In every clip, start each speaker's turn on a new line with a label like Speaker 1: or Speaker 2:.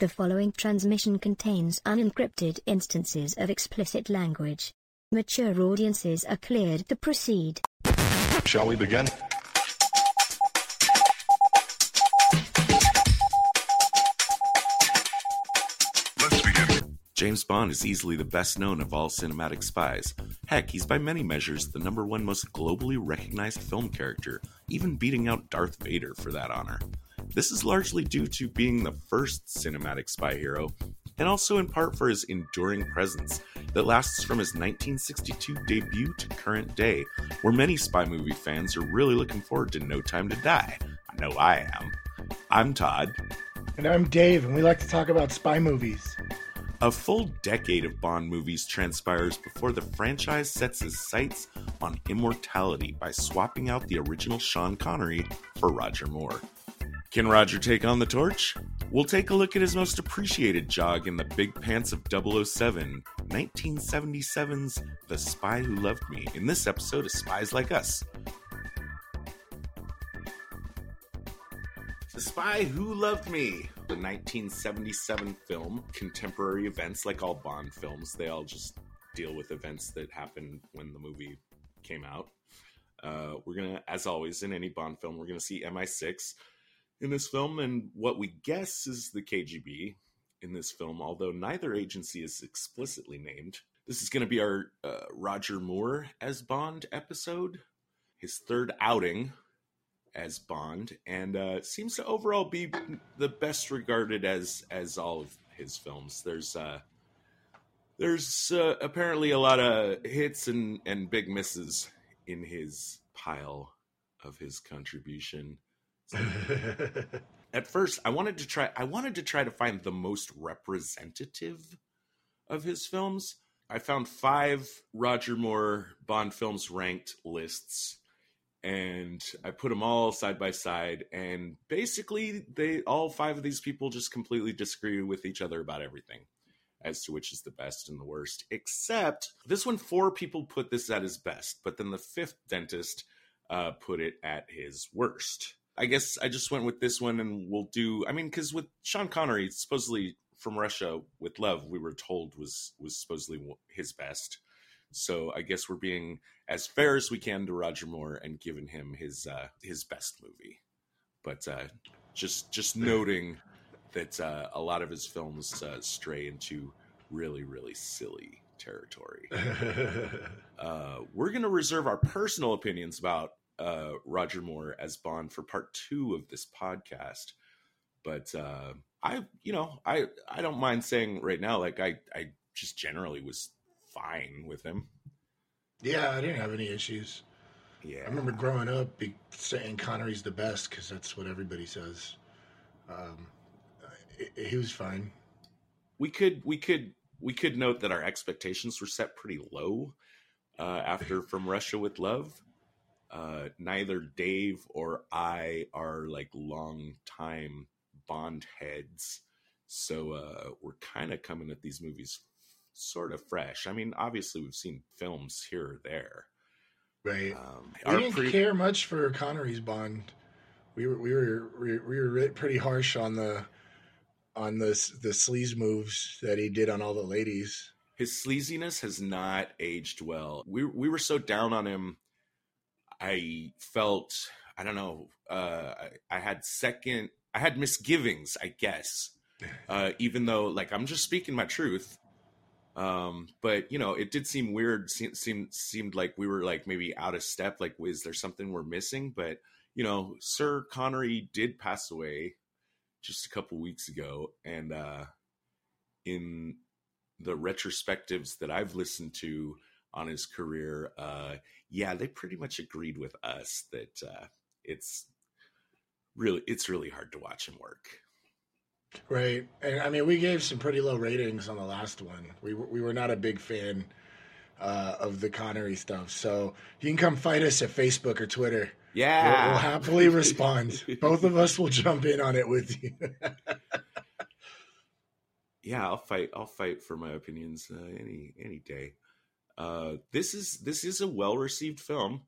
Speaker 1: The following transmission contains unencrypted instances of explicit language. Mature audiences are cleared to proceed.
Speaker 2: Shall we begin? Let's begin.
Speaker 3: James Bond is easily the best known of all cinematic spies. Heck, he's by many measures the number one most globally recognized film character, even beating out Darth Vader for that honor. This is largely due to being the first cinematic spy hero, and also in part for his enduring presence that lasts from his 1962 debut to current day, where many spy movie fans are really looking forward to No Time to Die. I know I am. I'm Todd.
Speaker 4: And I'm Dave, and we like to talk about spy movies.
Speaker 3: A full decade of Bond movies transpires before the franchise sets its sights on immortality by swapping out the original Sean Connery for Roger Moore. Can Roger take on the torch? We'll take a look at his most appreciated jog in the big pants of 007, 1977's The Spy Who Loved Me, in this episode of Spies Like Us. The Spy Who Loved Me, the 1977 film, contemporary events like all Bond films, they all just deal with events that happened when the movie came out. Uh, we're gonna, as always, in any Bond film, we're gonna see MI6 in this film, and what we guess is the KGB in this film, although neither agency is explicitly named. This is going to be our uh, Roger Moore as Bond episode, his third outing as Bond, and uh, seems to overall be the best regarded as as all of his films. There's uh, there's uh, apparently a lot of hits and and big misses in his pile of his contribution. At first, I wanted to try I wanted to try to find the most representative of his films. I found 5 Roger Moore Bond films ranked lists and I put them all side by side and basically they all five of these people just completely disagree with each other about everything as to which is the best and the worst except this one four people put this at his best but then the fifth dentist uh, put it at his worst I guess I just went with this one, and we'll do. I mean, because with Sean Connery, supposedly from Russia with Love, we were told was was supposedly his best. So I guess we're being as fair as we can to Roger Moore and giving him his uh, his best movie. But uh, just just noting that uh, a lot of his films uh, stray into really really silly territory. uh, we're going to reserve our personal opinions about uh, Roger Moore as Bond for part two of this podcast. But uh, I, you know, I I don't mind saying right now, like I I just generally was fine with him.
Speaker 4: Yeah, I didn't have any issues.
Speaker 3: Yeah,
Speaker 4: I remember growing up be saying Connery's the best because that's what everybody says. Um, he was fine.
Speaker 3: We could we could we could note that our expectations were set pretty low uh, after From Russia with Love uh, neither Dave or I are like long time Bond heads, so uh, we're kind of coming at these movies sort of fresh. I mean, obviously we've seen films here or there,
Speaker 4: right? Um, we didn't pre- care much for Connery's Bond. We were we were we were pretty harsh on the on the the sleaze moves that he did on all the ladies.
Speaker 3: His sleaziness has not aged well. We we were so down on him I felt I don't know. Uh, I, I, had second. I had misgivings, I guess. Uh, even though, like, I'm just speaking my truth. Um, but you know, it did seem weird. Seemed seemed seemed like we were like maybe out of step. Like, is there something we're missing? But you know, Sir Connery did pass away just a couple weeks ago, and uh, in the retrospectives that I've listened to, on his career, uh, yeah, they pretty much agreed with us that uh, it's really it's really hard to watch him work.
Speaker 4: Right, and I mean, we gave some pretty low ratings on the last one. We were, we were not a big fan uh, of the Connery stuff, so you can come fight us at Facebook or Twitter.
Speaker 3: Yeah,
Speaker 4: we'll, we'll happily respond. Both of us will jump in on it with you.
Speaker 3: yeah, I'll fight. I'll fight for my opinions uh, any any day. Uh, this is this is a well received film.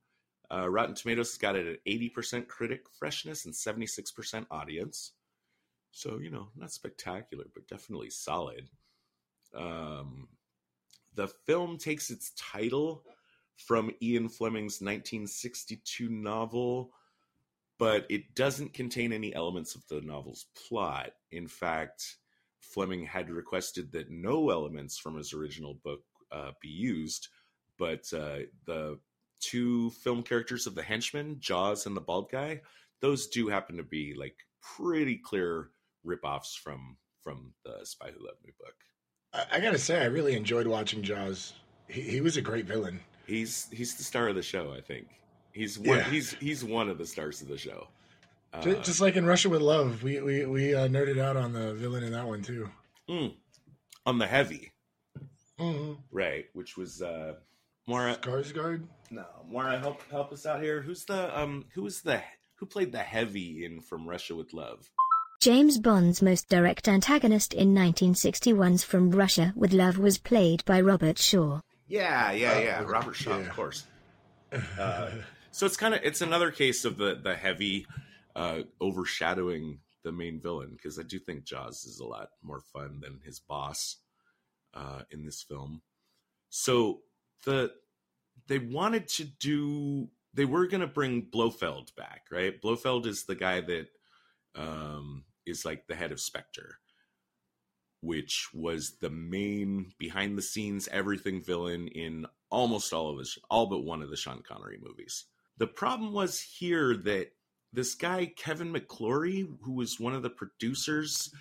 Speaker 3: Uh, Rotten Tomatoes has got it at eighty percent critic freshness and seventy six percent audience. So you know, not spectacular, but definitely solid. Um, the film takes its title from Ian Fleming's 1962 novel, but it doesn't contain any elements of the novel's plot. In fact, Fleming had requested that no elements from his original book uh, be used, but uh, the two film characters of the henchman, Jaws and the bald guy, those do happen to be like pretty clear ripoffs from from the Spy Who Loved Me book.
Speaker 4: I, I gotta say, I really enjoyed watching Jaws. He, he was a great villain.
Speaker 3: He's he's the star of the show. I think he's one. Yeah. He's he's one of the stars of the show.
Speaker 4: Uh, just, just, like in Russia with Love, we we we uh, nerded out on the villain in that one too.
Speaker 3: Mm, on the heavy,
Speaker 4: mm-hmm.
Speaker 3: right? Which was uh, Moira
Speaker 4: Skarsgård.
Speaker 3: No, Moira, help help us out here. Who's the um? Who was the who played the heavy in From Russia with Love?
Speaker 1: James Bond's most direct antagonist in 1961's From Russia with Love was played by Robert Shaw.
Speaker 3: Yeah, yeah, yeah. Robert Shaw, yeah. of course. Uh, so it's kind of it's another case of the the heavy uh, overshadowing the main villain because I do think Jaws is a lot more fun than his boss uh, in this film. So the they wanted to do they were going to bring Blofeld back, right? Blofeld is the guy that um, is like the head of Spectre, which was the main behind the scenes everything villain in almost all of his all but one of the Sean Connery movies. The problem was here that this guy Kevin McClory, who was one of the producers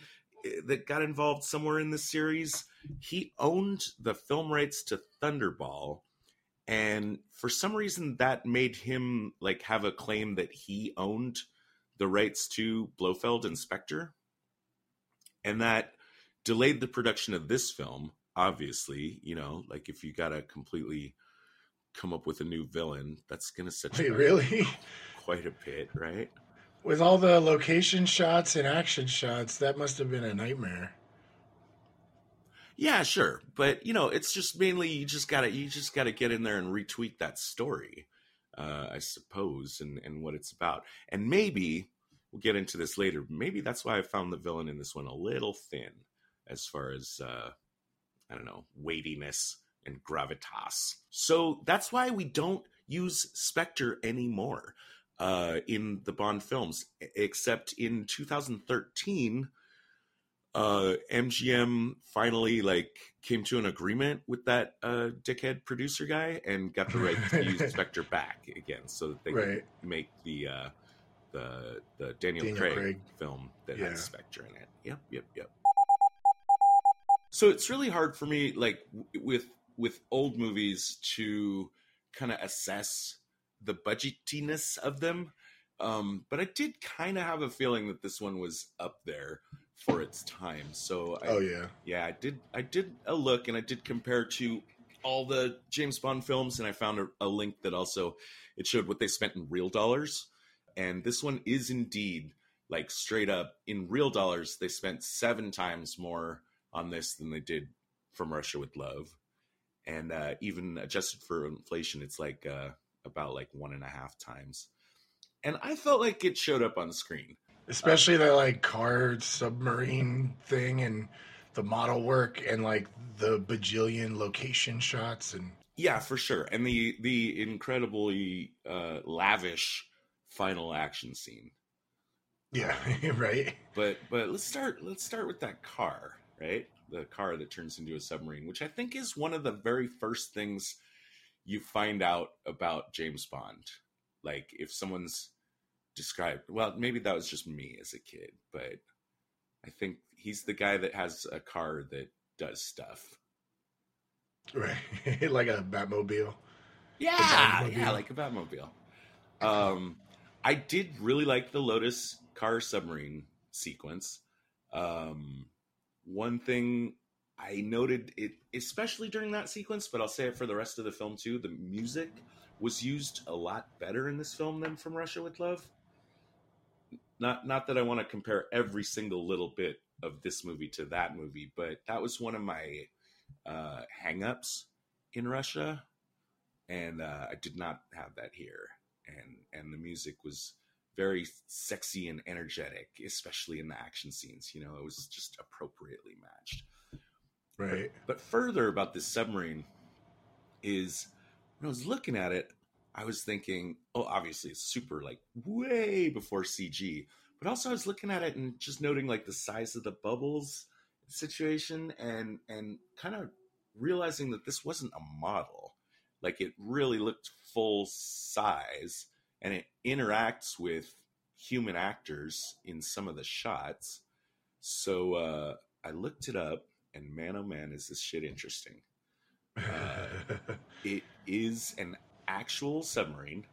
Speaker 3: eh, that got involved somewhere in the series, he owned the film rights to Thunderball. And for some reason, that made him like have a claim that he owned the rights to Blofeld and Spectre. And that delayed the production of this film, obviously. You know, like if you got to completely come up with a new villain, that's going to set
Speaker 4: Wait, really?
Speaker 3: quite a bit, right?
Speaker 4: With all the location shots and action shots, that must have been a nightmare.
Speaker 3: Yeah, sure, but you know, it's just mainly you just gotta you just gotta get in there and retweet that story, uh, I suppose, and and what it's about, and maybe we'll get into this later. Maybe that's why I found the villain in this one a little thin, as far as uh, I don't know weightiness and gravitas. So that's why we don't use Spectre anymore uh, in the Bond films, except in 2013 uh MGM finally like came to an agreement with that uh dickhead producer guy and got the right to use Spectre back again so that they right. could make the uh the the Daniel, Daniel Craig, Craig, film that yeah. has Spectre in it. Yep, yep, yep. So it's really hard for me like with with old movies to kind of assess the budgetiness of them. Um, but I did kind of have a feeling that this one was up there for its time. So I,
Speaker 4: oh yeah,
Speaker 3: yeah, I did. I did a look and I did compare to all the James Bond films, and I found a, a link that also it showed what they spent in real dollars. And this one is indeed like straight up in real dollars. They spent seven times more on this than they did from Russia with Love, and uh, even adjusted for inflation, it's like uh, about like one and a half times. And I felt like it showed up on screen
Speaker 4: especially the like car submarine thing and the model work and like the bajillion location shots and
Speaker 3: yeah for sure. And the the incredibly uh lavish final action scene.
Speaker 4: Yeah right?
Speaker 3: but but let's start let's start with that car right? The car that turns into a submarine which i think is one of the very first things you find out about james bond. Like if someone's described. Well, maybe that was just me as a kid, but I think he's the guy that has a car that does stuff.
Speaker 4: Right, like a Batmobile.
Speaker 3: Yeah, Batmobile. yeah, like a Batmobile. Um, I did really like the Lotus car submarine sequence. Um, one thing I noted it, especially during that sequence, but I'll say it for the rest of the film too. The music was used a lot better in this film than from Russia with Love not not that I want to compare every single little bit of this movie to that movie, but that was one of my uh, hangups in Russia, and uh, I did not have that here. And and the music was very sexy and energetic, especially in the action scenes. You know, it was just appropriately matched.
Speaker 4: Right.
Speaker 3: But, but further about this submarine is when I was looking at it, I was thinking, oh, obviously it's super like way before CG. But also I was looking at it and just noting like the size of the bubbles situation and and kind of realizing that this wasn't a model. Like it really looked full size and it interacts with human actors in some of the shots. So uh, I looked it up, and man, oh man, is this shit interesting. Uh, it is an actual submarine.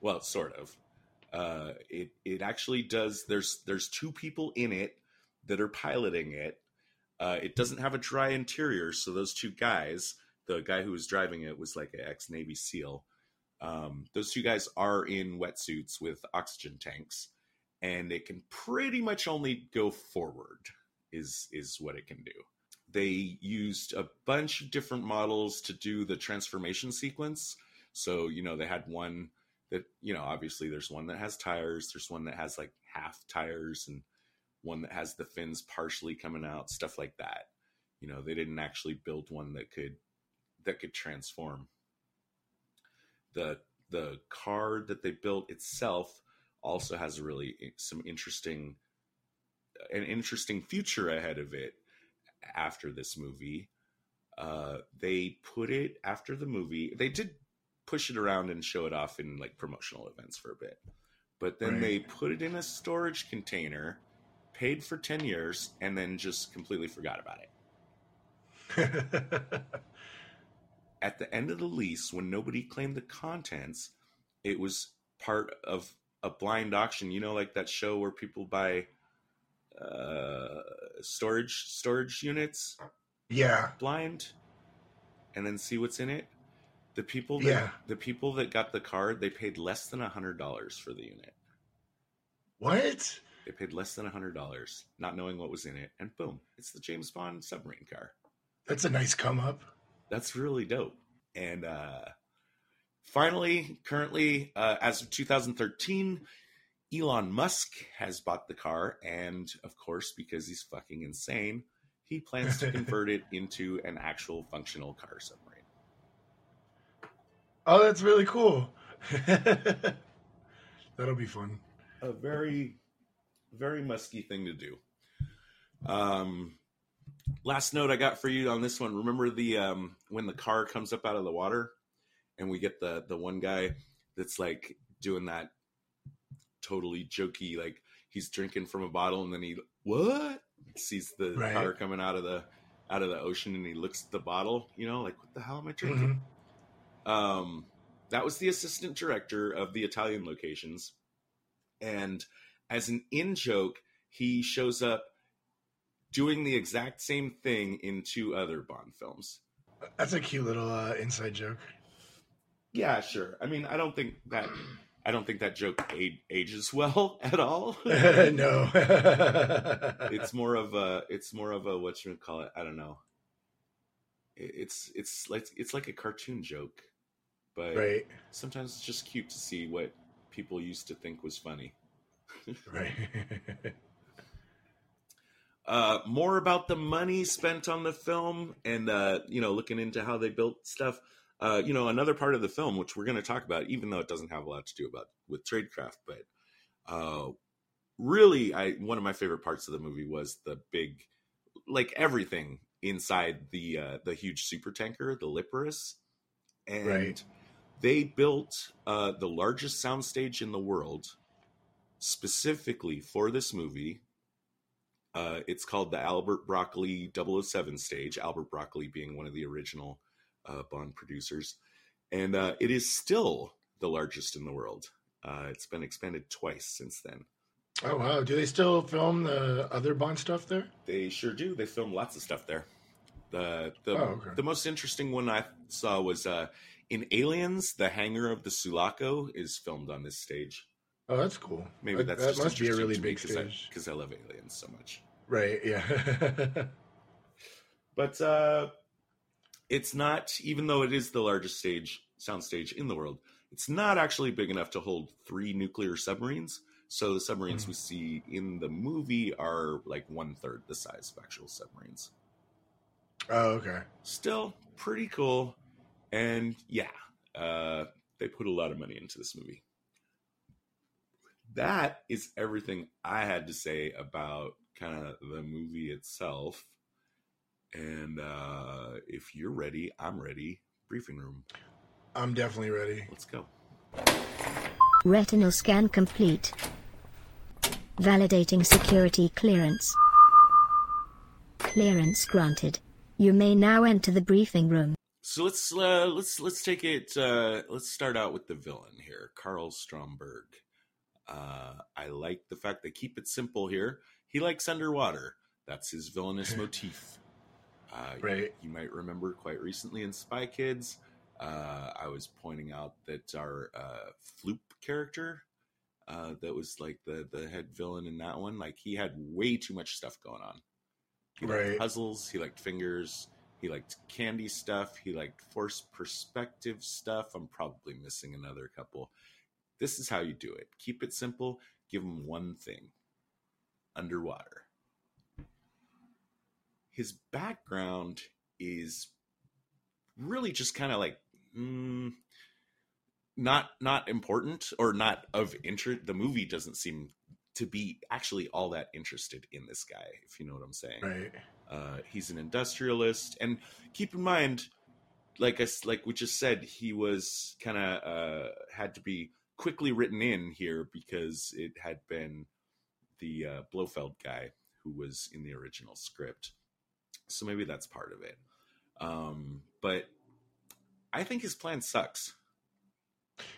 Speaker 3: Well, sort of. Uh, it it actually does. There's there's two people in it that are piloting it. Uh, it doesn't have a dry interior, so those two guys, the guy who was driving it was like an ex Navy SEAL. Um, those two guys are in wetsuits with oxygen tanks, and it can pretty much only go forward. Is is what it can do. They used a bunch of different models to do the transformation sequence. So you know they had one that you know obviously there's one that has tires, there's one that has like half tires, and one that has the fins partially coming out, stuff like that. You know they didn't actually build one that could that could transform. The the car that they built itself also has really some interesting an interesting future ahead of it after this movie. Uh they put it after the movie. They did push it around and show it off in like promotional events for a bit but then right. they put it in a storage container paid for 10 years and then just completely forgot about it at the end of the lease, when nobody claimed the contents, it was part of a blind auction. You know, like that show where people buy uh, storage storage units.
Speaker 4: Yeah,
Speaker 3: blind, and then see what's in it. The people, that,
Speaker 4: yeah,
Speaker 3: the people that got the car, they paid less than a hundred dollars for the unit.
Speaker 4: What?
Speaker 3: They paid less than a hundred dollars, not knowing what was in it, and boom, it's the James Bond submarine car.
Speaker 4: That's a nice come up.
Speaker 3: That's really dope. And uh, finally, currently, uh, as of 2013, Elon Musk has bought the car. And of course, because he's fucking insane, he plans to convert it into an actual functional car submarine.
Speaker 4: Oh, that's really cool. That'll be fun.
Speaker 3: A very, very musky thing to do. Um, last note I got for you on this one. Remember the um, when the car comes up out of the water, and we get the the one guy that's like doing that totally jokey, like he's drinking from a bottle, and then he what sees the right. car coming out of the out of the ocean, and he looks at the bottle, you know, like what the hell am I drinking? Mm-hmm. Um, that was the assistant director of the Italian locations, and as an in joke, he shows up doing the exact same thing in two other Bond films.
Speaker 4: That's a cute little uh, inside joke.
Speaker 3: Yeah, sure. I mean, I don't think that I don't think that joke ages well at all.
Speaker 4: no,
Speaker 3: it's more of a it's more of a what you call it. I don't know. It's it's like it's like a cartoon joke, but
Speaker 4: right.
Speaker 3: sometimes it's just cute to see what people used to think was funny.
Speaker 4: right.
Speaker 3: Uh, more about the money spent on the film and uh, you know looking into how they built stuff uh, you know another part of the film which we're going to talk about even though it doesn't have a lot to do about with tradecraft but uh, really i one of my favorite parts of the movie was the big like everything inside the uh, the huge super tanker the Liparus and right. They built uh, the largest soundstage in the world specifically for this movie uh, it's called the Albert Broccoli 007 stage, Albert Broccoli being one of the original uh, Bond producers. And uh, it is still the largest in the world. Uh, it's been expanded twice since then.
Speaker 4: Oh, wow. Do they still film the other Bond stuff there?
Speaker 3: They sure do. They film lots of stuff there. The, the, oh, okay. the most interesting one I saw was uh, in Aliens, the hangar of the Sulaco is filmed on this stage.
Speaker 4: Oh, that's cool.
Speaker 3: Maybe that's
Speaker 4: that must be a really big
Speaker 3: stage because I, I, love aliens so much.
Speaker 4: Right. Yeah.
Speaker 3: but uh, it's not, even though it is the largest stage sound stage in the world, it's not actually big enough to hold three nuclear submarines. So the submarines
Speaker 4: Mhm.
Speaker 3: we see in the movie are like one third the size of actual submarines.
Speaker 4: Oh, okay.
Speaker 3: Still pretty cool, and yeah, uh, they put a lot of money into this movie. That is everything I had to say about kind of the movie itself. And uh, if you're ready, I'm ready. Briefing room.
Speaker 4: I'm definitely ready.
Speaker 3: Let's go.
Speaker 1: Retinal scan complete. Validating security clearance. Clearance granted. You may now enter the briefing room.
Speaker 3: So let's uh, let's let's take it. Uh, let's start out with the villain here, Karl Stromberg. Uh, I like the fact they keep it simple here. He likes underwater. That's his villainous motif. Uh,
Speaker 4: Right.
Speaker 3: You might remember quite recently in Spy Kids, uh, I was pointing out that our uh, Floop character, uh, that was like the the head villain in that one, like he had way too much stuff going on. He liked
Speaker 4: Right.
Speaker 3: puzzles. He liked fingers. He liked candy stuff. He liked forced perspective stuff. I'm probably missing another couple. This is how you do it. Keep it simple. Give him one thing underwater. His background is really just kind of like mm, not not important or not of interest. The movie doesn't seem to be actually all that interested in this guy, if you know what I'm saying.
Speaker 4: Right.
Speaker 3: Uh, he's an industrialist, and keep in mind, like I like we just said, he was kind of uh, had to be quickly written in here because it had been the uh, Blofeld guy who was in the original script, so maybe that's part of it. Um, but I think his plan sucks.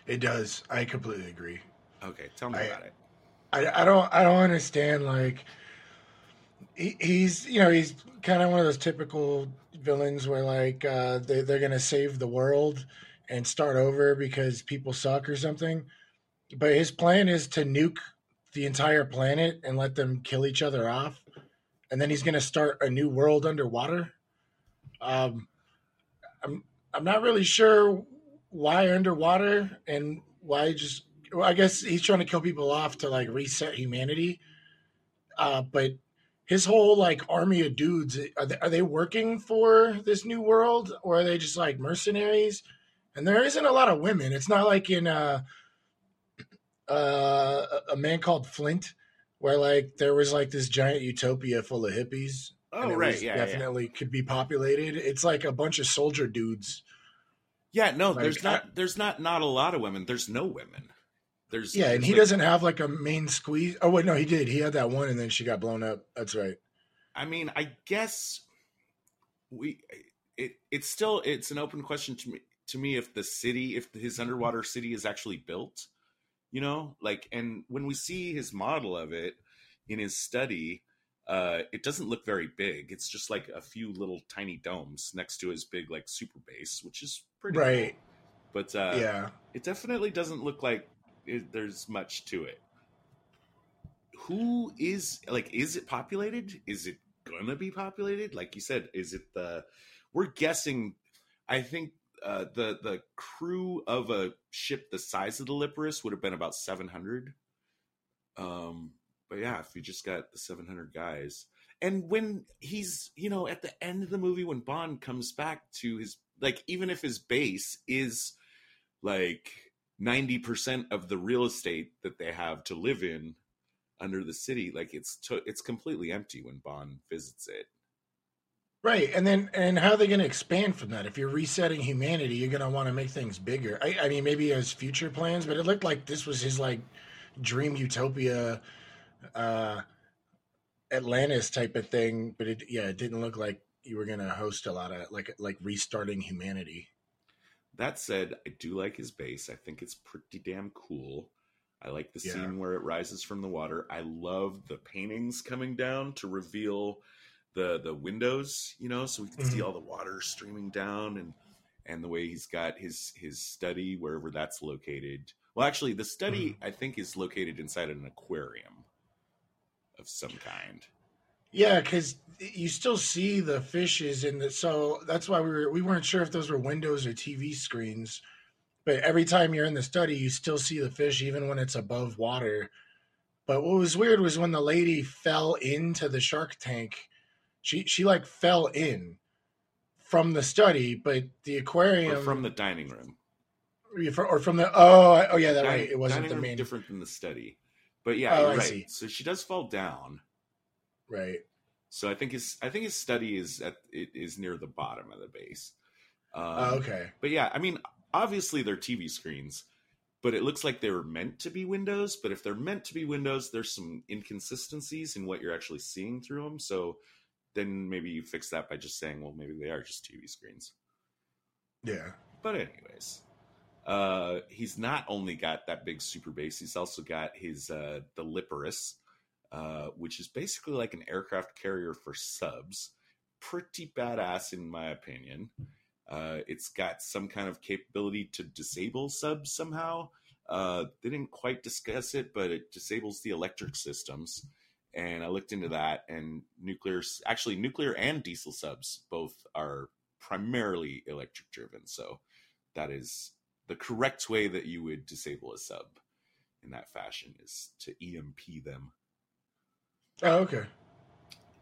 Speaker 4: It does. I completely agree.
Speaker 3: Okay, tell me
Speaker 4: I-
Speaker 3: about it.
Speaker 4: I, I don't I don't understand like he, he's you know he's kind of one of those typical villains where like uh, they they're gonna save the world and start over because people suck or something, but his plan is to nuke the entire planet and let them kill each other off, and then he's gonna start a new world underwater. Um, I'm I'm not really sure why underwater and why just well, I guess he's trying to kill people off to like reset humanity. Uh, but his whole like army of dudes are they, are they working for this new world or are they just like mercenaries? And there isn't a lot of women. It's not like in uh, uh, a man called Flint, where like there was like this giant utopia full of hippies.
Speaker 3: Oh right, yeah, yeah.
Speaker 4: definitely could be populated. It's like a bunch of soldier dudes.
Speaker 3: Yeah, no,
Speaker 4: Like,
Speaker 3: there's not there's not not a lot of women. There's no women. There's
Speaker 4: Yeah, and he
Speaker 3: like-
Speaker 4: doesn't have like a main squeeze. Oh wait, no, he did. He had that one, and then she got blown up. That's right.
Speaker 3: I mean, I guess we it it's still it's an open question to me to me if the city if his underwater city is actually built, you know, like and when we see his model of it in his study, uh it doesn't look very big. It's just like a few little tiny domes next to his big like super base, which is pretty cool.
Speaker 4: Right.
Speaker 3: But uh
Speaker 4: yeah.
Speaker 3: it definitely doesn't look like it, there's much to it. Who is like? Is it populated? Is it gonna be populated? Like you said, is it the? We're guessing. I think uh, the the crew of a ship the size of the Liparus would have been about seven hundred. Um, but yeah, if you just got the seven hundred guys, and when he's you know at the end of the movie when Bond comes back to his like even if his base is like 90% of the real estate that they have to live in under the city like it's to, it's completely empty when bond visits it
Speaker 4: Right, and then and how are they going to expand from that? If you're resetting humanity, you're going to want to make things bigger. I, I mean, maybe as future plans, but it looked like this was his like dream utopia, uh, Atlantis type of thing. But it, yeah, it didn't look like you were going to host a lot of like like restarting humanity.
Speaker 3: That said i do like his base i think it's pretty damn cool. I like the
Speaker 4: Yeah.
Speaker 3: scene where it rises from the water. I love the paintings coming down to reveal the the windows you know so we can see
Speaker 4: Mhm.
Speaker 3: all the water streaming down and and the way he's got his his study wherever that's located. Well actually the study i think is located inside an aquarium of some kind
Speaker 4: Yeah, because you still see the fishes in the so that's why we were we weren't sure if those were windows or TV screens. But every time you're in the study, you still see the fish, even when it's above water. But what was weird was when the lady fell into the shark tank. She she like fell in from the study, but the aquarium
Speaker 3: or from the dining room.
Speaker 4: or from the oh oh yeah that
Speaker 3: Dining-
Speaker 4: right it wasn't the main
Speaker 3: different than the study. But yeah,
Speaker 4: Oh,
Speaker 3: right.
Speaker 4: see.
Speaker 3: So she does fall down.
Speaker 4: Right
Speaker 3: So I think his I think his study is at it is near the bottom of the base. Um,
Speaker 4: oh, okay
Speaker 3: But yeah, I mean, obviously they're TV screens, but it looks like they were meant to be windows. But if they're meant to be windows, there's some inconsistencies in what you're actually seeing through them. So then maybe you fix that by just saying, well, maybe they are just TV screens.
Speaker 4: yeah
Speaker 3: But anyways, uh, he's not only got that big super base, he's also got his uh, the Liparus, uh, which is basically like an aircraft carrier for subs. Pretty badass, in my opinion. Uh, it's got some kind of capability to disable subs somehow. Uh, they didn't quite discuss it, but it disables the electric systems. And I looked into that, and nuclear, actually, nuclear and diesel subs both are primarily electric driven. So that is the correct way that you would disable a sub in that fashion is to EMP them.
Speaker 4: Oh okay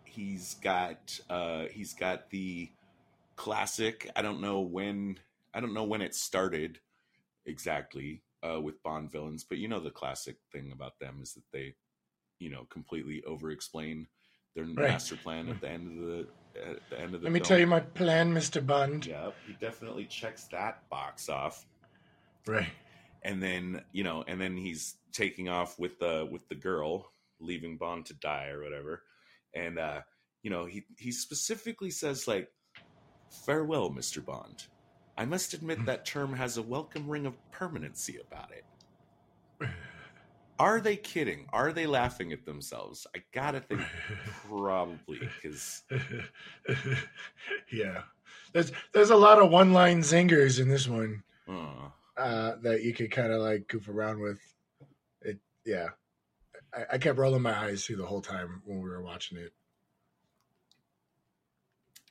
Speaker 3: He's got uh he's got the classic. I don't know when I don't know when it started exactly uh with Bond villains, but you know the classic thing about them is that they you know completely over explain their
Speaker 4: Right.
Speaker 3: master plan at the end of the at the end of the
Speaker 4: let me
Speaker 3: film.
Speaker 4: tell you my plan mr bond
Speaker 3: Yep, he definitely checks that box off.
Speaker 4: right
Speaker 3: And then, you know, and then he's taking off with the with the girl, leaving Bond to die or whatever. And uh, you know, he he specifically says like farewell, Mr. Bond. I must admit that term has a welcome ring of permanency about it. Are they kidding? Are they laughing at themselves? I gotta think probably because
Speaker 4: yeah there's there's a lot of one line zingers in this one
Speaker 3: uh,
Speaker 4: uh, that you could kind of like goof around with. It, yeah. I, I kept rolling my eyes through the whole time when we were watching it.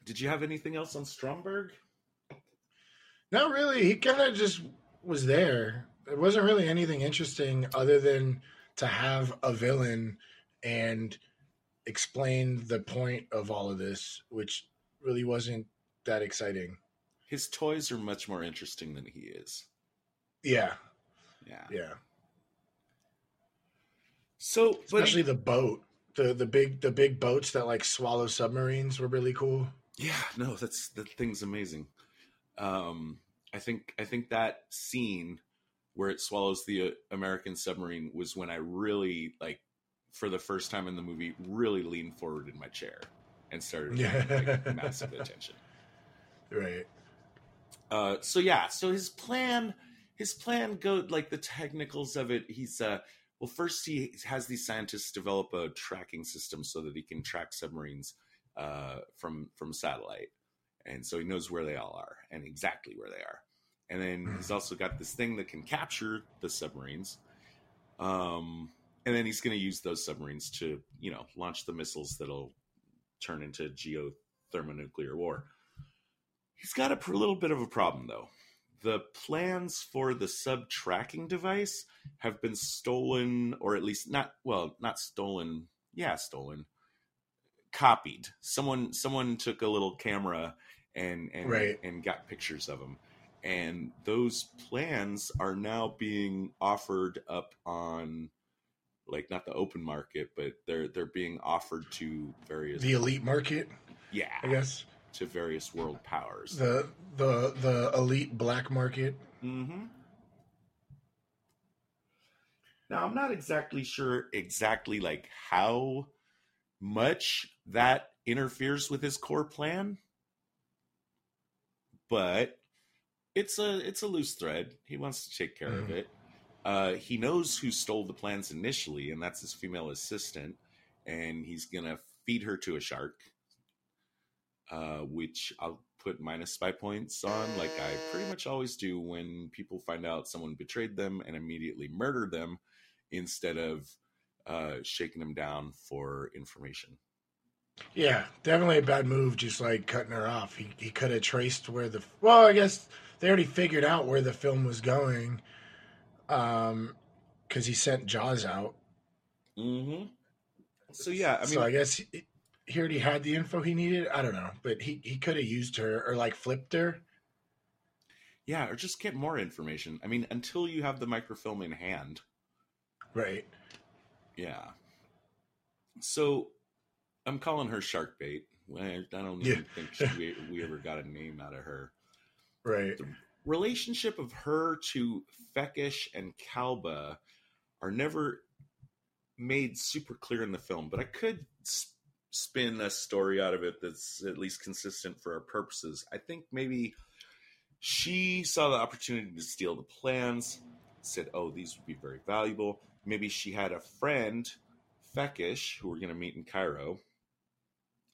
Speaker 3: did you have anything else on Stromberg?
Speaker 4: Not really. He kind of just was there. It wasn't really anything interesting other than to have a villain and explain the point of all of this, which really wasn't that exciting.
Speaker 3: His toys are much more interesting than he is.
Speaker 4: Yeah,
Speaker 3: Yeah.
Speaker 4: yeah.
Speaker 3: So, but
Speaker 4: Especially the boat, the the big the big boats that like swallow submarines were really cool.
Speaker 3: yeah, no, that's that thing's amazing. Um, I think I think that scene where it swallows the uh, American submarine was when I really like, for the first time in the movie, really leaned forward in my chair and started paying like, massive attention.
Speaker 4: Right.
Speaker 3: Uh, so yeah, so his plan, his plan go like the technicals of it. He's uh, well, first he has these scientists develop a tracking system so that he can track submarines uh, from from satellite, and so he knows where they all are and exactly where they are. And then he's also got this thing that can capture the submarines. Um, and then he's going to use those submarines to, you know, launch the missiles that'll turn into geothermonuclear war. He's got a pr- little bit of a problem, though. The plans for the sub tracking device have been stolen, or at least not, well, not stolen. Yeah, stolen. Copied. Someone, someone took a little camera and and
Speaker 4: Right.
Speaker 3: and got pictures of them, and those plans are now being offered up on, like not the open market, but they're they're being offered to various
Speaker 4: The elite market,
Speaker 3: yeah
Speaker 4: I guess.
Speaker 3: To various world powers.
Speaker 4: The the the elite black market.
Speaker 3: Mm-hmm. Now I'm not exactly sure exactly like how much that interferes with his core plan, but it's a it's a loose thread. He wants to take care of
Speaker 4: Mhm.
Speaker 3: it. Uh, he knows who stole the plans initially, and that's his female assistant, and he's gonna feed her to a shark, uh, which I'll put minus spy points on, like I pretty much always do when people find out someone betrayed them and immediately murder them instead of uh, shaking them down for information.
Speaker 4: Yeah, definitely a bad move. Just like cutting her off. He he could have traced where the well, I guess they already figured out where the film was going, um, because he sent Jaws out.
Speaker 3: Mm-hmm. So yeah, I mean,
Speaker 4: so I guess he, he already had the info he needed. I don't know, but he he could have used her or like flipped her.
Speaker 3: Yeah, or just get more information. I mean, until you have the microfilm in hand.
Speaker 4: Right.
Speaker 3: Yeah. So I'm calling her shark bait. I don't
Speaker 4: Yeah.
Speaker 3: even think she, we, we ever got a name out of her.
Speaker 4: Right.
Speaker 3: The relationship of her to Fekkesh and Kalba are never made super clear in the film, but I could s- spin a story out of it that's at least consistent for our purposes. I think maybe she saw the opportunity to steal the plans, said, "Oh, these would be very valuable." Maybe she had a friend, Fekkesh, who we're going to meet in Cairo,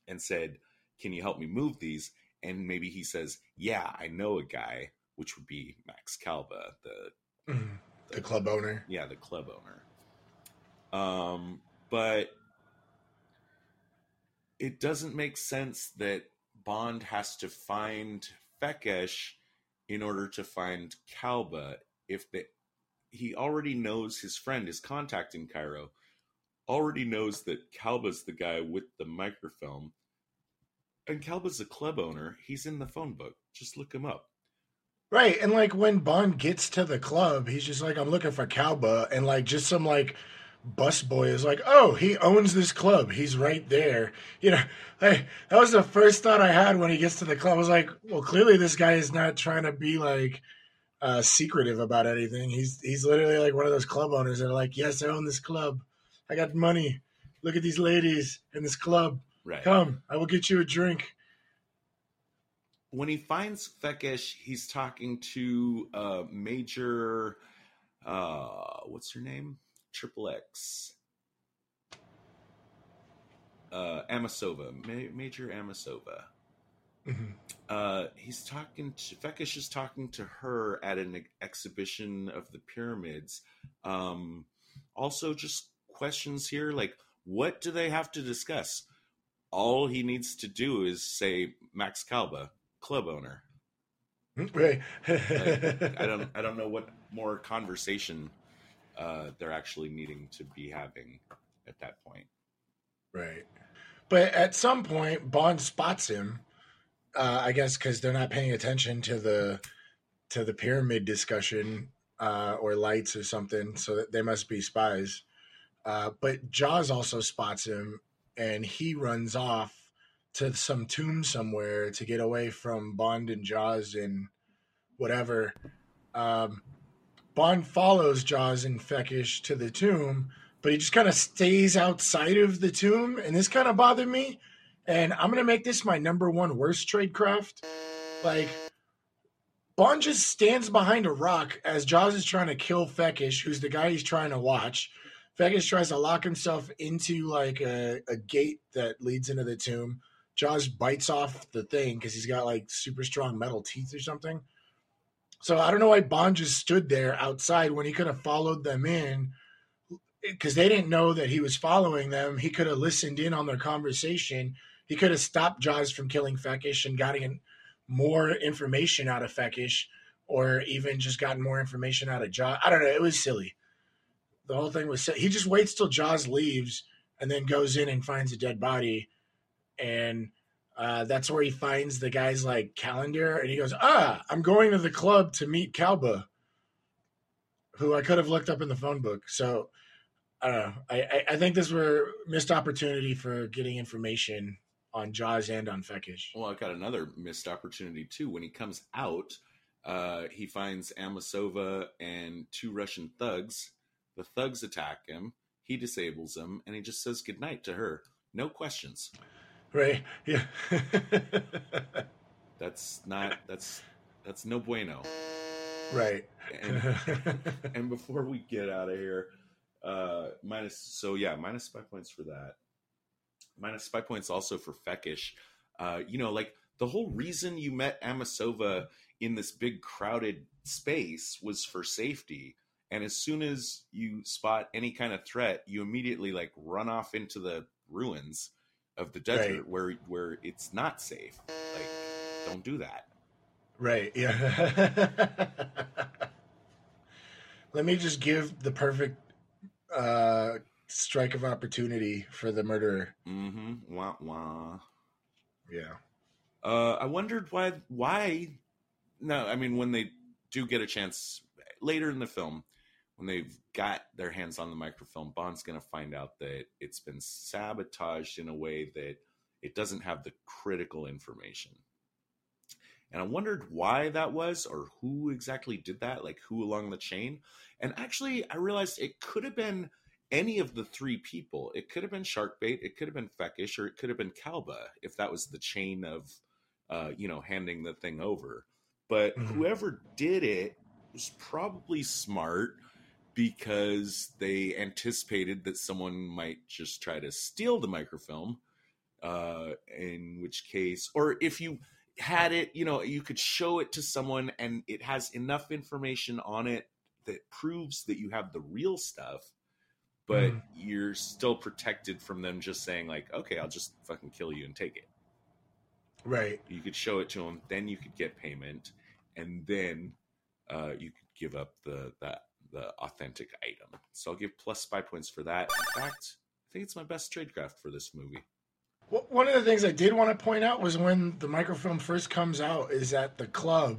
Speaker 3: and said, "Can you help me move these?" And maybe he says, "Yeah, I know a guy," which would be Max Kalba, the
Speaker 4: Mhm. The club owner.
Speaker 3: yeah, the club owner. Um, but it doesn't make sense that Bond has to find Fekkesh in order to find Kalba if the he already knows his friend is contacting Cairo, already knows that Kalba's the guy with the microfilm, and Kalba's a club owner. He's in the phone book. Just look him up.
Speaker 4: Right. And like when Bond gets to the club, he's just like, I'm looking for Kalba. And like just some like bus boy is like, oh, he owns this club. He's right there. You know, like that was the first thought I had when he gets to the club. I was like, well, clearly this guy is not trying to be like uh secretive about anything. He's he's literally like one of those club owners that are like, Yes, I own this club. I got money. Look at these ladies in this club.
Speaker 3: Right.
Speaker 4: Come, I will get you a drink.
Speaker 3: when he finds Fekkesh, he's talking to uh, Major. Uh, what's her name? Triple X. Uh, Amasova, Ma- Major Amasova.
Speaker 4: Mhm.
Speaker 3: Uh, he's talking to Fekkesh is talking to her at an exhibition of the pyramids. Um, also, just questions here like, what do they have to discuss? All he needs to do is say Max Kalba, club owner.
Speaker 4: Right.
Speaker 3: Like, I don't I don't know what more conversation uh, they're actually needing to be having at that point.
Speaker 4: Right. But at some point, Bond spots him. Uh, I guess because they're not paying attention to the to the pyramid discussion uh, or lights or something, so that they must be spies. Uh, but Jaws also spots him, and he runs off to some tomb somewhere to get away from Bond and Jaws and whatever. Um, Bond follows Jaws and Fekkesh to the tomb, but he just kind of stays outside of the tomb, and this kind of bothered me. And I'm gonna make this my number one worst tradecraft. Like, Bond just stands behind a rock as Jaws is trying to kill Fekkesh, who's the guy he's trying to watch. Fekkesh tries to lock himself into like a, a gate that leads into the tomb. Jaws bites off the thing because he's got like super strong metal teeth or something. So I don't know why Bond just stood there outside when he could have followed them in because they didn't know that he was following them. He could have listened in on their conversation. He could have stopped Jaws from killing Fekkesh and gotten more information out of Fekkesh, or even just gotten more information out of Jaws. I don't know. It was silly. The whole thing was. silly. He just waits till Jaws leaves and then goes in and finds a dead body, and uh, that's where he finds the guy's like calendar, and he goes, "Ah, I'm going to the club to meet Kalba." Who I could have looked up in the phone book. So I don't know. I, I, I think this were missed opportunity for getting information on Jaws and on Fekkesh.
Speaker 3: Well, I've got another missed opportunity too. When he comes out, uh, he finds Amasova and two Russian thugs. The thugs attack him. He disables them, and he just says goodnight to her. No questions.
Speaker 4: Right? Yeah.
Speaker 3: That's not. That's that's no bueno.
Speaker 4: right.
Speaker 3: And and before we get out of here, uh, minus so yeah, minus five points for that. Minus five points also for Fekkesh. Uh, you know, like the whole reason you met Amasova in this big crowded space was for safety. And as soon as you spot any kind of threat, you immediately like run off into the ruins of the desert
Speaker 4: Right.
Speaker 3: where where it's not safe. Like, don't do that.
Speaker 4: Right. Yeah. Let me just give the perfect uh, strike of opportunity for the murderer.
Speaker 3: Mm-hmm. Wah wah.
Speaker 4: Yeah.
Speaker 3: Uh, I wondered why. Why? No, I mean when they do get a chance later in the film, when they've got their hands on the microfilm, Bond's going to find out that it's been sabotaged in a way that it doesn't have the critical information. And I wondered why that was or who exactly did that, like who along the chain. And actually, I realized it could have been any of the three people. It could have been Sharkbait, it could have been Fekkesh, or it could have been Kalba if that was the chain of, uh, you know, handing the thing over. But mm-hmm. whoever did it was probably smart because they anticipated that someone might just try to steal the microfilm. Uh, in which case, or if you had it, you know, you could show it to someone and it has enough information on it that proves that you have the real stuff, but mm. you're still protected from them just saying, like, okay, I'll just fucking kill you and take it.
Speaker 4: Right.
Speaker 3: You could show it to them, then you could get payment, and then uh, you could give up the, the the authentic item. So I'll give plus five points for that. In fact, I think it's my best tradecraft for this movie.
Speaker 4: Well, one of the things I did want to point out was when the microfilm first comes out is at the club,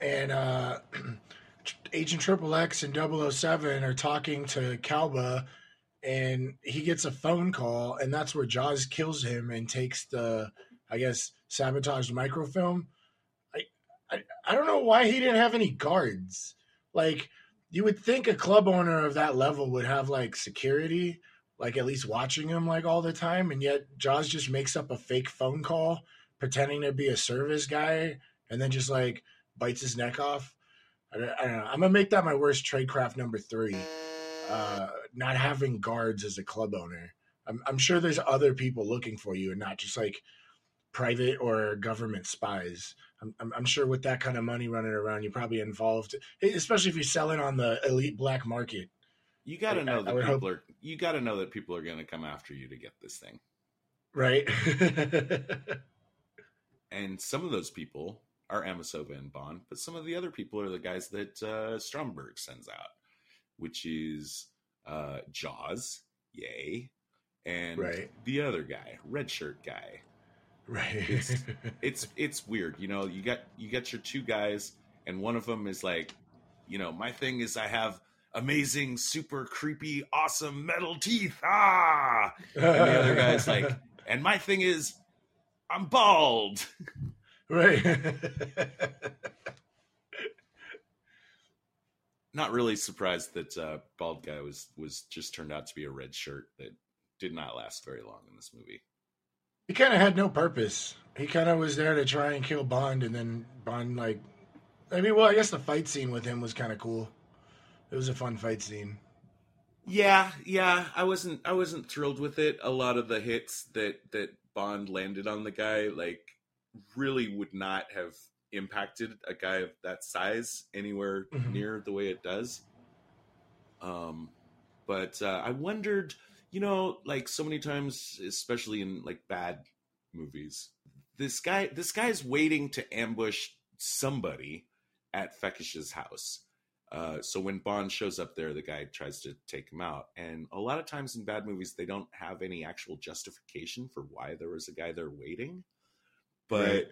Speaker 4: and uh, Agent Triple X and 007 are talking to Kalba, and he gets a phone call, and that's where Jaws kills him and takes the, I guess, sabotaged microfilm. I, I, I don't know why he didn't have any guards. Like, you would think a club owner of that level would have like security, like at least watching him like all the time, and yet Jaws just makes up a fake phone call pretending to be a service guy and then just like bites his neck off. I don't, I don't know. I'm gonna make that my worst tradecraft number three. Uh, not having guards as a club owner. I'm, I'm sure there's other people looking for you and not just like private or government spies. I'm, I'm, sure with that kind of money running around, you're probably involved, especially if you're selling on the elite black market.
Speaker 3: You got to know that people hope... are. You got to know that people are going to come after you to get this thing,
Speaker 4: right?
Speaker 3: and some of those people are Amasova and Bond, but some of the other people are the guys that uh, Stromberg sends out, which is uh, Jaws, yay, and
Speaker 4: right.
Speaker 3: the other guy, red shirt guy,
Speaker 4: Right.
Speaker 3: It's, it's it's weird. You know, you got you got your two guys, and one of them is like, you know, my thing is I have amazing, super creepy, awesome metal teeth. Ah, and the other guy's like, and my thing is, I'm bald.
Speaker 4: Right.
Speaker 3: Not really surprised that uh, bald guy was was just turned out to be a red shirt that did not last very long in this movie
Speaker 4: he kind of had no purpose. He kind of was there to try and kill Bond, and then Bond like, I mean, well, I guess the fight scene with him was kind of cool. It was a fun fight scene.
Speaker 3: Yeah, yeah, I wasn't I wasn't thrilled with it. A lot of the hits that that Bond landed on the guy like really would not have impacted a guy of that size anywhere mm-hmm. near the way it does. Um but uh, I wondered you know, like so many times, especially in like bad movies, this guy this guy's waiting to ambush somebody at Fekkesh's house. Uh, so when Bond shows up there, the guy tries to take him out. And a lot of times in bad movies, they don't have any actual justification for why there was a guy there waiting. But right.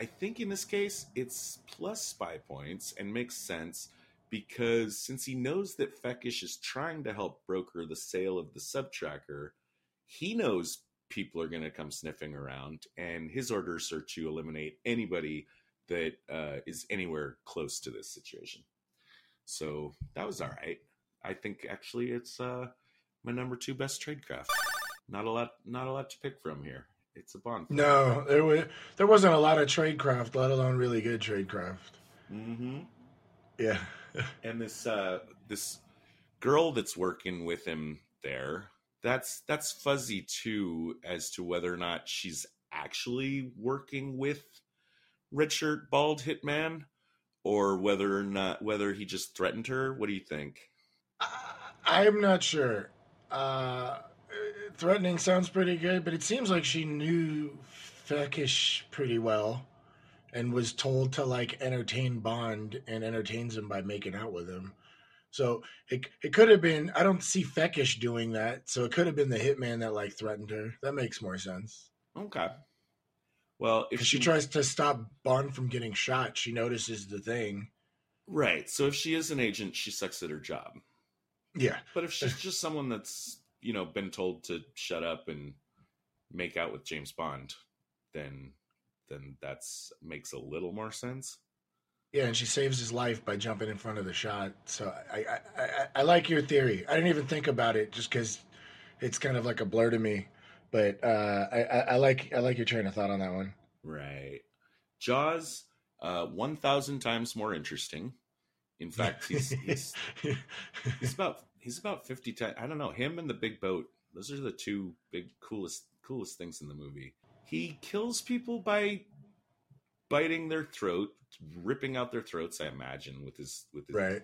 Speaker 3: I think in this case, it's plus spy points and makes sense because since he knows that Fekkesh is trying to help broker the sale of the subtracker, he knows people are going to come sniffing around, and his orders are to eliminate anybody that uh, is anywhere close to this situation. So that was all right. I think actually it's uh, my number two best tradecraft. Not a lot, not a lot to pick from here. It's a bond.
Speaker 4: No, there was there wasn't a lot of tradecraft, let alone really good tradecraft.
Speaker 3: Mm-hmm.
Speaker 4: Yeah
Speaker 3: and this uh, this girl that's working with him there that's that's fuzzy too as to whether or not she's actually working with redshirt bald hitman or whether or not whether he just threatened her. What do you think?
Speaker 4: I'm not sure. Uh threatening sounds pretty good but it seems like she knew Fekkesh pretty well and was told to like entertain Bond and entertains him by making out with him. So it it could have been. I don't see Fekkesh doing that. So it could have been the hitman that like threatened her. That makes more sense.
Speaker 3: Okay. Well, if
Speaker 4: she, she tries to stop Bond from getting shot, she notices the thing.
Speaker 3: Right. So if she is an agent, she sucks at her job.
Speaker 4: Yeah.
Speaker 3: But if she's just someone that's, you know, been told to shut up and make out with James Bond, then then that's makes a little more sense.
Speaker 4: Yeah, and she saves his life by jumping in front of the shot. So I I, I, I like your theory. I didn't even think about it just because it's kind of like a blur to me. But uh, I, I like I like your train of thought on that one.
Speaker 3: Right. Jaws, uh, one thousand times more interesting. In fact, he's he's, he's about he's about fifty times. I don't know him and the big boat. Those are the two big coolest coolest things in the movie. He kills people by biting their throat, ripping out their throats. I imagine with his with his
Speaker 4: right.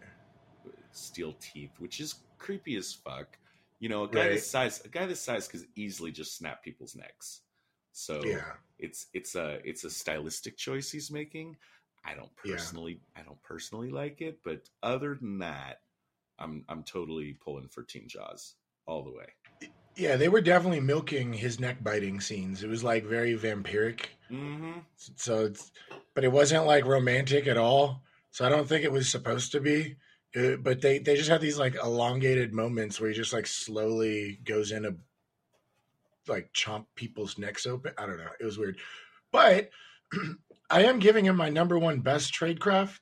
Speaker 3: steel teeth, which is creepy as fuck. You know, a guy right. this size, a guy this size could easily just snap people's necks. So
Speaker 4: yeah.
Speaker 3: it's it's a it's a stylistic choice he's making. I don't personally yeah. I don't personally like it, but other than that, I'm I'm totally pulling for Team Jaws all the way.
Speaker 4: Yeah, they were definitely milking his neck biting scenes. It was like very vampiric.
Speaker 3: Mm-hmm.
Speaker 4: So it's, but it wasn't like romantic at all. So I don't think it was supposed to be. It, uh, but they they just had these like elongated moments where he just like slowly goes into like chomp people's necks open. I don't know. It was weird, but I am giving him my number one best tradecraft.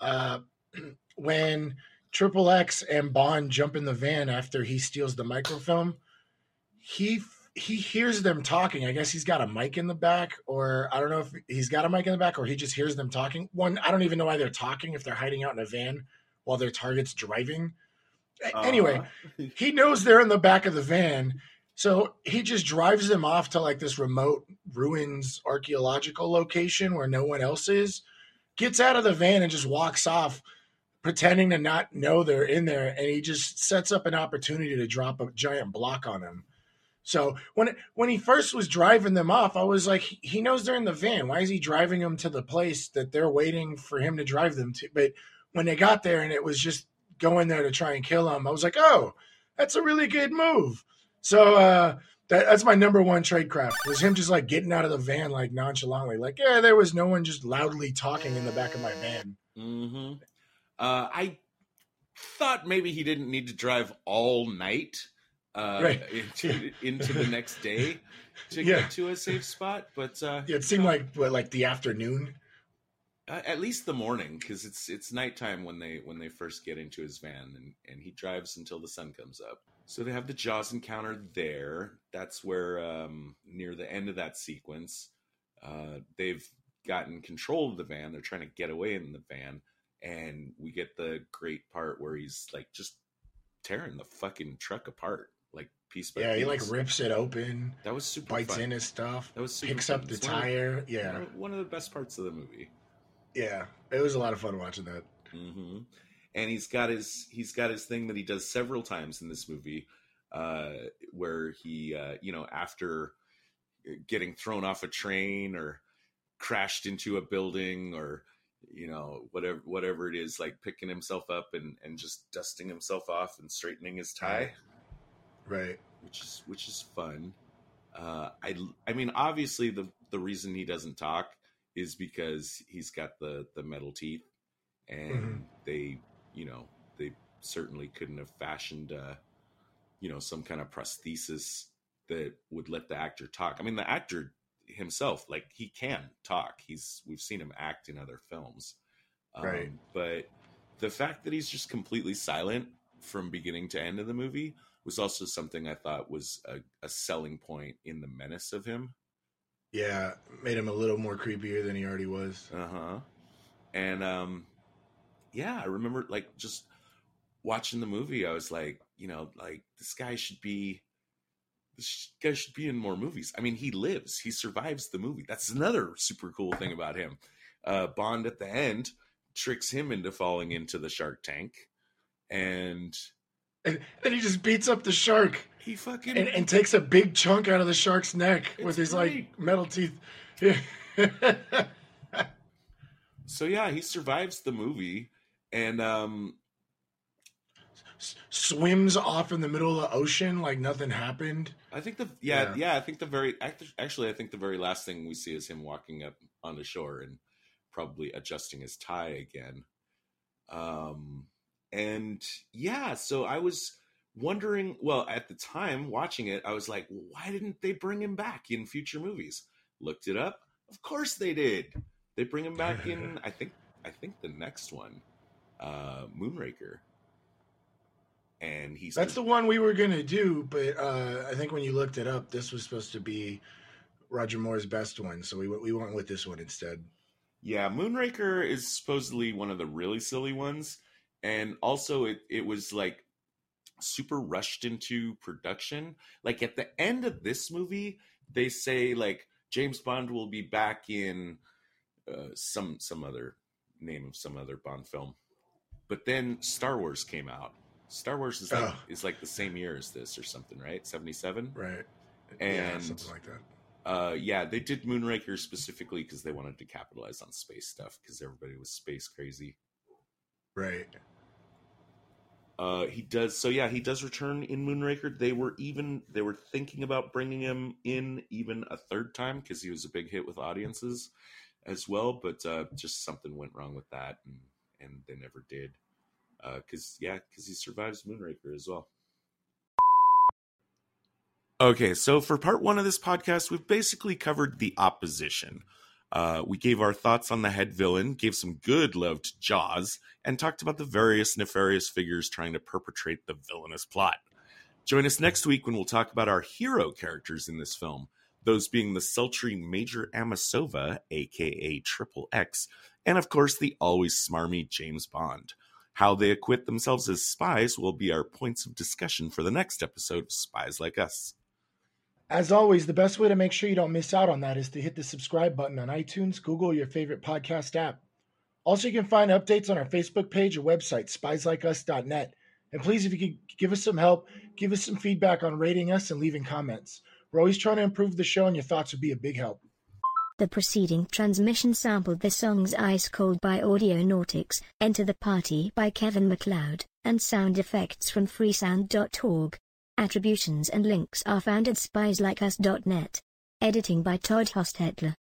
Speaker 4: Uh, when Triple X and Bond jump in the van after he steals the microfilm, he he hears them talking. I guess he's got a mic in the back, or I don't know if he's got a mic in the back, or he just hears them talking. One, I don't even know why they're talking if they're hiding out in a van while their target's driving. Uh, anyway, he knows they're in the back of the van, so he just drives them off to like this remote ruins archaeological location where no one else is, gets out of the van and just walks off, pretending to not know they're in there. And he just sets up an opportunity to drop a giant block on them. So when when he first was driving them off, I was like, he knows they're in the van. Why is he driving them to the place that they're waiting for him to drive them to? But when they got there and it was just going there to try and kill him, I was like, oh, that's a really good move. So uh, that, that's my number one trade craft was him just like getting out of the van like nonchalantly, like yeah, there was no one just loudly talking in the back of my van.
Speaker 3: Mm-hmm. Uh, I thought maybe he didn't need to drive all night uh, right. into, into the next day to yeah. get to a safe spot, but uh,
Speaker 4: yeah, it seemed like what, like the afternoon.
Speaker 3: Uh, at least the morning, because it's it's nighttime when they when they first get into his van, and and he drives until the sun comes up. So they have the Jaws encounter there. That's where, um, near the end of that sequence, uh, they've gotten control of the van. They're trying to get away in the van. And we get the great part where he's like just tearing the fucking truck apart, piece by
Speaker 4: yeah,
Speaker 3: piece.
Speaker 4: he like rips it open.
Speaker 3: That was super.
Speaker 4: Bites
Speaker 3: fun.
Speaker 4: in his stuff.
Speaker 3: That was super
Speaker 4: picks
Speaker 3: fun.
Speaker 4: up the tire.
Speaker 3: Of,
Speaker 4: yeah,
Speaker 3: one of the best parts of the movie.
Speaker 4: Yeah, it was a lot of fun watching that.
Speaker 3: Mm-hmm and he's got his he's got his thing that he does several times in this movie, uh, where he uh, you know after getting thrown off a train or crashed into a building or you know whatever whatever it is like picking himself up and and just dusting himself off and straightening his tie
Speaker 4: right
Speaker 3: which is which is fun uh i i mean obviously the the reason he doesn't talk is because he's got the the metal teeth and mm-hmm. they you know, they certainly couldn't have fashioned, uh, you know, some kind of prosthesis that would let the actor talk. I mean, the actor himself, like he can talk. He's we've seen him act in other films,
Speaker 4: um, right?
Speaker 3: But the fact that he's just completely silent from beginning to end of the movie was also something I thought was a, a selling point in the menace of him.
Speaker 4: Yeah, made him a little more creepier than he already was.
Speaker 3: Uh huh. And um, yeah, I remember like just watching the movie. I was like, you know, like this guy should be, this guy should be in more movies. I mean, he lives, he survives the movie. That's another super cool thing about him. Uh, Bond at the end tricks him into falling into the shark tank, and
Speaker 4: and then he just beats up the shark.
Speaker 3: He fucking
Speaker 4: and, and takes a big chunk out of the shark's neck with his great. like metal teeth.
Speaker 3: so yeah, he survives the movie and um,
Speaker 4: s- swims off in the middle of the ocean like nothing happened.
Speaker 3: I think the yeah,
Speaker 4: Yeah.
Speaker 3: yeah I think the very actually I think the very last thing we see is him walking up on the shore and probably adjusting his tie again. Um and yeah, so I was wondering, well, at the time watching it, I was like, why didn't they bring him back in future movies? Looked it up. Of course they did. They bring him back in I think I think the next one, uh Moonraker. And he's
Speaker 4: That's the one we were gonna do, but uh, I think when you looked it up, this was supposed to be Roger Moore's best one, so we we went with this one instead.
Speaker 3: Yeah, Moonraker is supposedly one of the really silly ones, and also it it was like super rushed into production. Like at the end of this movie, they say like James Bond will be back in uh, some some other name of some other Bond film, but then Star Wars came out. Star Wars is like
Speaker 4: Oh.
Speaker 3: is like the same year as this or something, right? Seventy seven.
Speaker 4: Right.
Speaker 3: And yeah,
Speaker 4: something like that.
Speaker 3: uh yeah they did moonraker specifically because they wanted to capitalize on space stuff because everybody was space crazy
Speaker 4: Right.
Speaker 3: Uh he does so yeah he does return in moonraker. They were even they were thinking about bringing him in even a third time because he was a big hit with audiences as well but uh just something went wrong with that and and they never did. Uh because yeah because he survives moonraker as well. Okay, so for part one of this podcast, we've basically covered the opposition. Uh, we gave our thoughts on the head villain, gave some good love to Jaws, and talked about the various nefarious figures trying to perpetrate the villainous plot. Join us next week when we'll talk about our hero characters in this film, those being the sultry Major Amasova, aka Triple X, and of course the always smarmy James Bond. How they acquit themselves as spies will be our points of discussion for the next episode of Spies Like Us.
Speaker 5: As always, the best way to make sure you don't miss out on that is to hit the subscribe button on iTunes, Google, your favorite podcast app. Also, you can find updates on our Facebook page or website, spieslikeus.net. And please, if you could give us some help, give us some feedback on rating us and leaving comments. We're always trying to improve the show, and your thoughts would be a big help.
Speaker 1: The preceding transmission sampled the songs Ice Cold by Audionautics, Enter the Party by Kevin MacLeod, and sound effects from freesound.org. Attributions and links are found at spieslikeus.net. Editing by Todd Hostetler.